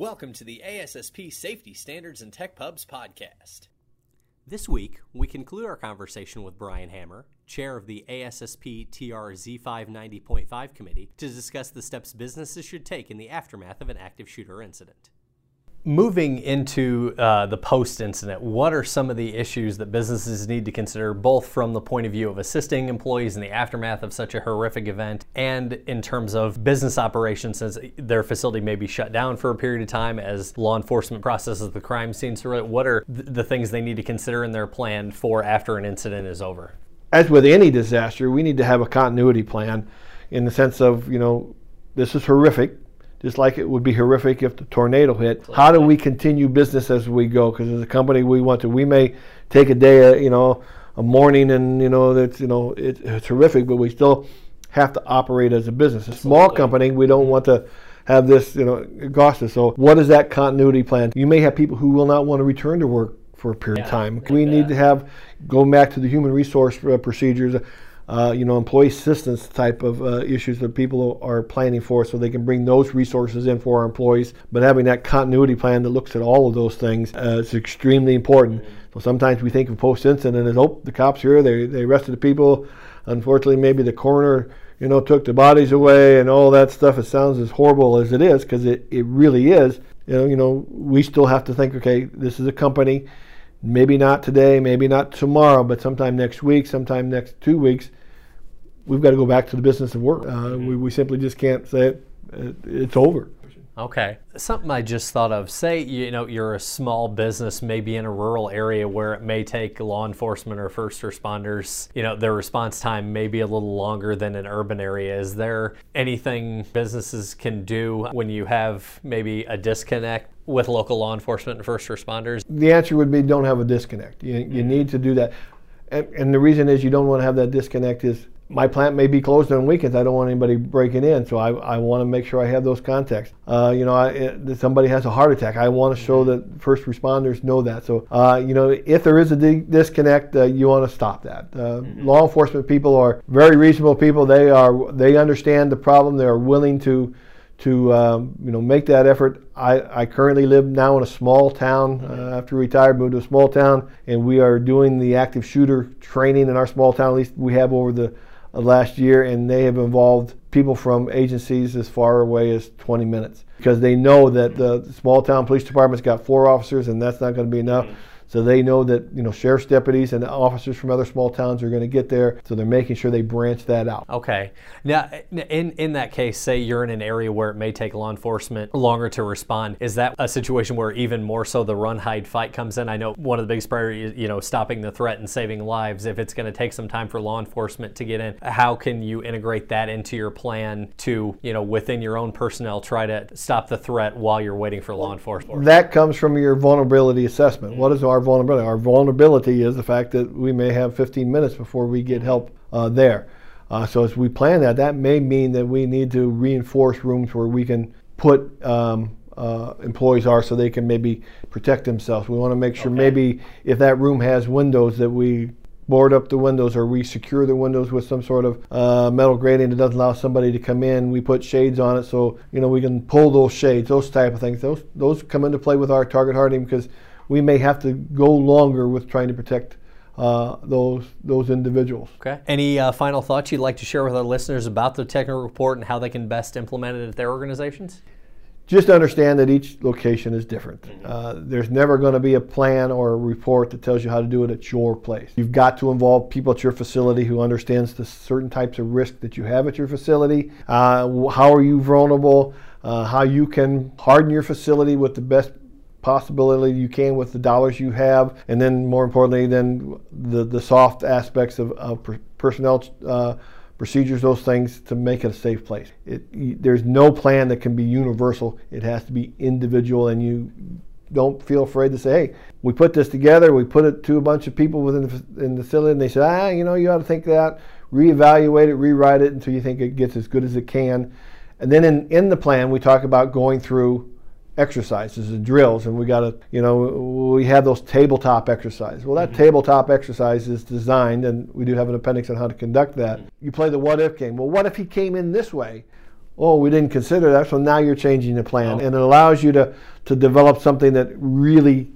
Welcome to the ASSP Safety Standards and Tech Pubs podcast. This week, we conclude our conversation with Brian Hammer, chair of the ASSP TR Z590.5 committee, to discuss the steps businesses should take in the aftermath of an active shooter incident. Moving into uh, the post incident, what are some of the issues that businesses need to consider, both from the point of view of assisting employees in the aftermath of such a horrific event and in terms of business operations, since their facility may be shut down for a period of time as law enforcement processes the crime scene? So, what are the things they need to consider in their plan for after an incident is over? As with any disaster, we need to have a continuity plan in the sense of, you know, this is horrific just like it would be horrific if the tornado hit. How do we continue business as we go? Because as a company, we want to. We may take a day, uh, you know, a morning, and you know that's you know it, it's horrific, but we still have to operate as a business. A small company, we don't want to have this, you know, us. So, what is that continuity plan? You may have people who will not want to return to work for a period yeah, of time. We need to have go back to the human resource uh, procedures uh, you know, employee assistance type of uh, issues that people are planning for so they can bring those resources in for our employees. But having that continuity plan that looks at all of those things uh, is extremely important. So sometimes we think of post incident as, oh, the cops here, they, they arrested the people. Unfortunately, maybe the coroner, you know, took the bodies away and all that stuff. It sounds as horrible as it is because it, it really is. You know, you know, we still have to think, okay, this is a company maybe not today, maybe not tomorrow, but sometime next week, sometime next two weeks, we've got to go back to the business of work. Uh, mm-hmm. we, we simply just can't say it, it, it's over. Okay. Something I just thought of. Say you know you're a small business, maybe in a rural area where it may take law enforcement or first responders, you know, their response time may be a little longer than an urban area. Is there anything businesses can do when you have maybe a disconnect with local law enforcement and first responders? The answer would be don't have a disconnect. You, you mm-hmm. need to do that. And, and the reason is you don't want to have that disconnect is my plant may be closed on weekends. I don't want anybody breaking in, so I, I want to make sure I have those contacts. Uh, you know, I, it, somebody has a heart attack. I want to show that first responders know that. So, uh, you know, if there is a di- disconnect, uh, you want to stop that. Uh, mm-hmm. Law enforcement people are very reasonable people. They are they understand the problem. They are willing to to um, you know make that effort. I, I currently live now in a small town. Uh, after retired, moved to a small town, and we are doing the active shooter training in our small town. At least we have over the last year, and they have involved people from agencies as far away as 20 minutes because they know that the small town police department's got four officers, and that's not going to be enough. So they know that you know sheriff's deputies and officers from other small towns are going to get there. So they're making sure they branch that out. Okay. Now, in in that case, say you're in an area where it may take law enforcement longer to respond. Is that a situation where even more so the run hide fight comes in? I know one of the biggest priorities, you know, stopping the threat and saving lives. If it's going to take some time for law enforcement to get in, how can you integrate that into your plan to you know within your own personnel try to stop the threat while you're waiting for law enforcement? That comes from your vulnerability assessment. What mm-hmm. is our our vulnerability. Our vulnerability is the fact that we may have 15 minutes before we get help uh, there. Uh, so as we plan that, that may mean that we need to reinforce rooms where we can put um, uh, employees are so they can maybe protect themselves. We want to make sure okay. maybe if that room has windows that we board up the windows or we secure the windows with some sort of uh, metal grating that doesn't allow somebody to come in. We put shades on it so you know we can pull those shades, those type of things. Those those come into play with our target hardening because we may have to go longer with trying to protect uh, those those individuals. Okay. Any uh, final thoughts you'd like to share with our listeners about the technical report and how they can best implement it at their organizations? Just understand that each location is different. Mm-hmm. Uh, there's never going to be a plan or a report that tells you how to do it at your place. You've got to involve people at your facility who understands the certain types of risk that you have at your facility. Uh, how are you vulnerable? Uh, how you can harden your facility with the best possibility you can with the dollars you have, and then more importantly, then the, the soft aspects of, of per, personnel uh, procedures, those things to make it a safe place. It, there's no plan that can be universal. It has to be individual, and you don't feel afraid to say, hey, we put this together, we put it to a bunch of people within the, in the facility, and they said, ah, you know, you ought to think that, reevaluate it, rewrite it until you think it gets as good as it can. And then in, in the plan, we talk about going through exercises and drills and we got to you know we have those tabletop exercises well that mm-hmm. tabletop exercise is designed and we do have an appendix on how to conduct that mm-hmm. you play the what if game well what if he came in this way oh, we didn't consider that, so now you're changing the plan. Oh. And it allows you to, to develop something that really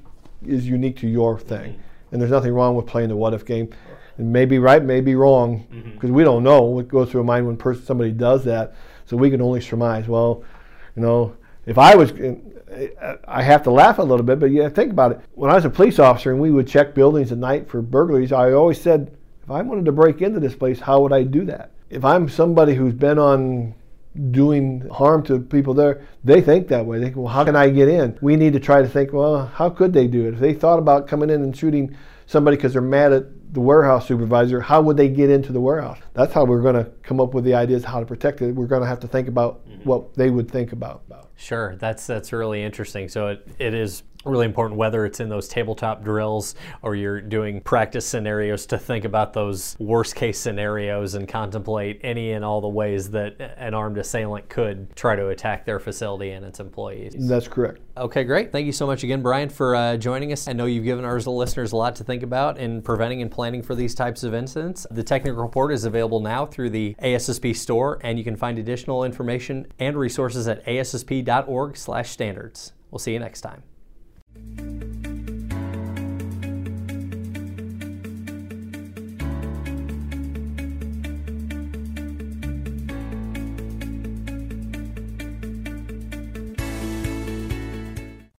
is unique to your thing. Mm-hmm. And there's nothing wrong with playing the what if game. It may be right, may be wrong, because mm-hmm. we don't know what goes through a mind when person, somebody does that. So we can only surmise. Well, you know, if I was, I have to laugh a little bit, but yeah, think about it. When I was a police officer and we would check buildings at night for burglaries, I always said, if I wanted to break into this place, how would I do that? If I'm somebody who's been on doing harm to people there, they think that way. They think, well, how can I get in? We need to try to think, well, how could they do it? If they thought about coming in and shooting somebody because they're mad at the warehouse supervisor, how would they get into the warehouse? That's how we're going to come up with the ideas how to protect it. We're going to have to think about mm-hmm. what they would think about. Sure, that's that's really interesting. So it, it is really important whether it's in those tabletop drills or you're doing practice scenarios to think about those worst case scenarios and contemplate any and all the ways that an armed assailant could try to attack their facility and its employees. That's correct. Okay, great. Thank you so much again, Brian, for uh, joining us. I know you've given our listeners a lot to think about in preventing and planning for these types of incidents. The technical report is available now through the ASSP store, and you can find additional information and resources at assp.org/standards. We'll see you next time.